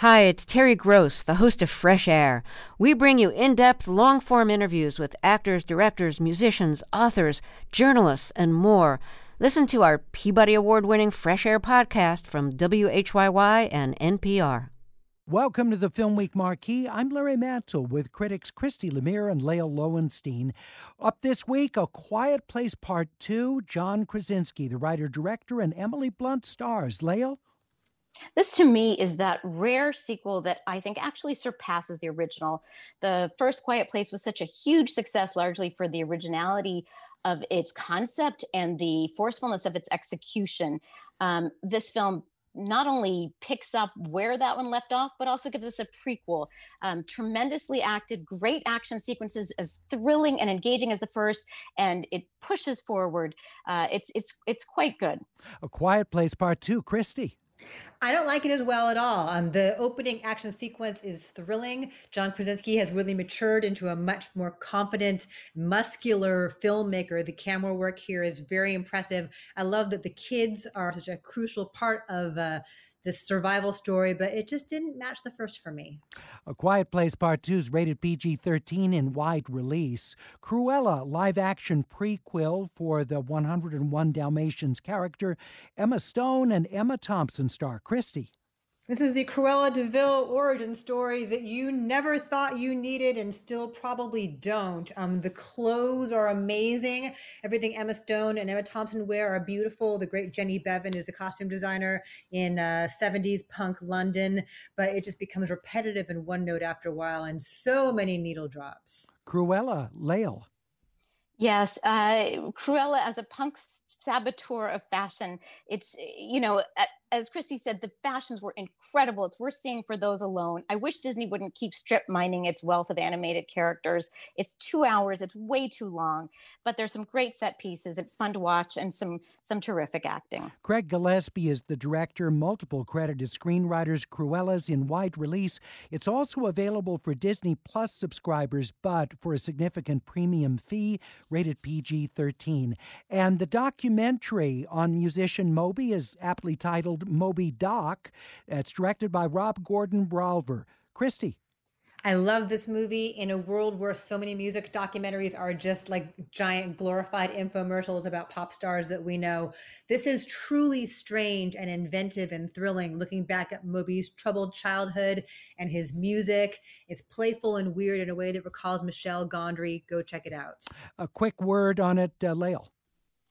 Hi, it's Terry Gross, the host of Fresh Air. We bring you in depth, long form interviews with actors, directors, musicians, authors, journalists, and more. Listen to our Peabody Award winning Fresh Air podcast from WHYY and NPR. Welcome to the Film Week Marquee. I'm Larry Mantle with critics Christy Lemire and Lael Lowenstein. Up this week, A Quiet Place Part 2, John Krasinski, the writer director, and Emily Blunt stars. Lael? This to me is that rare sequel that I think actually surpasses the original. The first Quiet Place was such a huge success, largely for the originality of its concept and the forcefulness of its execution. Um, this film not only picks up where that one left off, but also gives us a prequel. Um, tremendously acted, great action sequences, as thrilling and engaging as the first, and it pushes forward. Uh, it's it's it's quite good. A Quiet Place Part Two, Christy. I don't like it as well at all. Um, the opening action sequence is thrilling. John Krasinski has really matured into a much more confident, muscular filmmaker. The camera work here is very impressive. I love that the kids are such a crucial part of uh, this survival story, but it just didn't match the first for me. A Quiet Place Part 2 is rated PG 13 in wide release. Cruella, live action prequel for the 101 Dalmatians character. Emma Stone and Emma Thompson star Christy. This is the Cruella de Vil origin story that you never thought you needed and still probably don't. Um, the clothes are amazing. Everything Emma Stone and Emma Thompson wear are beautiful. The great Jenny Beavan is the costume designer in uh, 70s punk London, but it just becomes repetitive and one note after a while and so many needle drops. Cruella, Lael. Yes, uh, Cruella as a punk saboteur of fashion. It's, you know, as Christy said, the fashions were incredible. It's worth seeing for those alone. I wish Disney wouldn't keep strip mining its wealth of animated characters. It's two hours. It's way too long, but there's some great set pieces. It's fun to watch and some some terrific acting. Craig Gillespie is the director. Multiple credited screenwriters. Cruella's in wide release. It's also available for Disney Plus subscribers, but for a significant premium fee, rated PG-13. And the documentary on musician Moby is aptly titled Moby Doc. It's directed by Rob Gordon Bralver. Christy. I love this movie in a world where so many music documentaries are just like giant glorified infomercials about pop stars that we know. This is truly strange and inventive and thrilling looking back at Moby's troubled childhood and his music. It's playful and weird in a way that recalls Michel Gondry. Go check it out. A quick word on it, uh, Lael.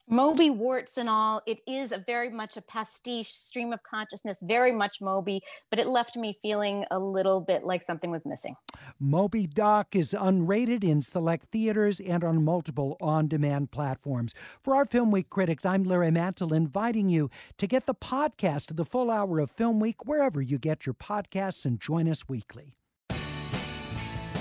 Moby warts and all, it is a very much a pastiche stream of consciousness, very much Moby, but it left me feeling a little bit like something was missing. Moby Doc is unrated in select theaters and on multiple on demand platforms. For our Film Week critics, I'm Larry Mantle inviting you to get the podcast of the full hour of Film Week wherever you get your podcasts and join us weekly.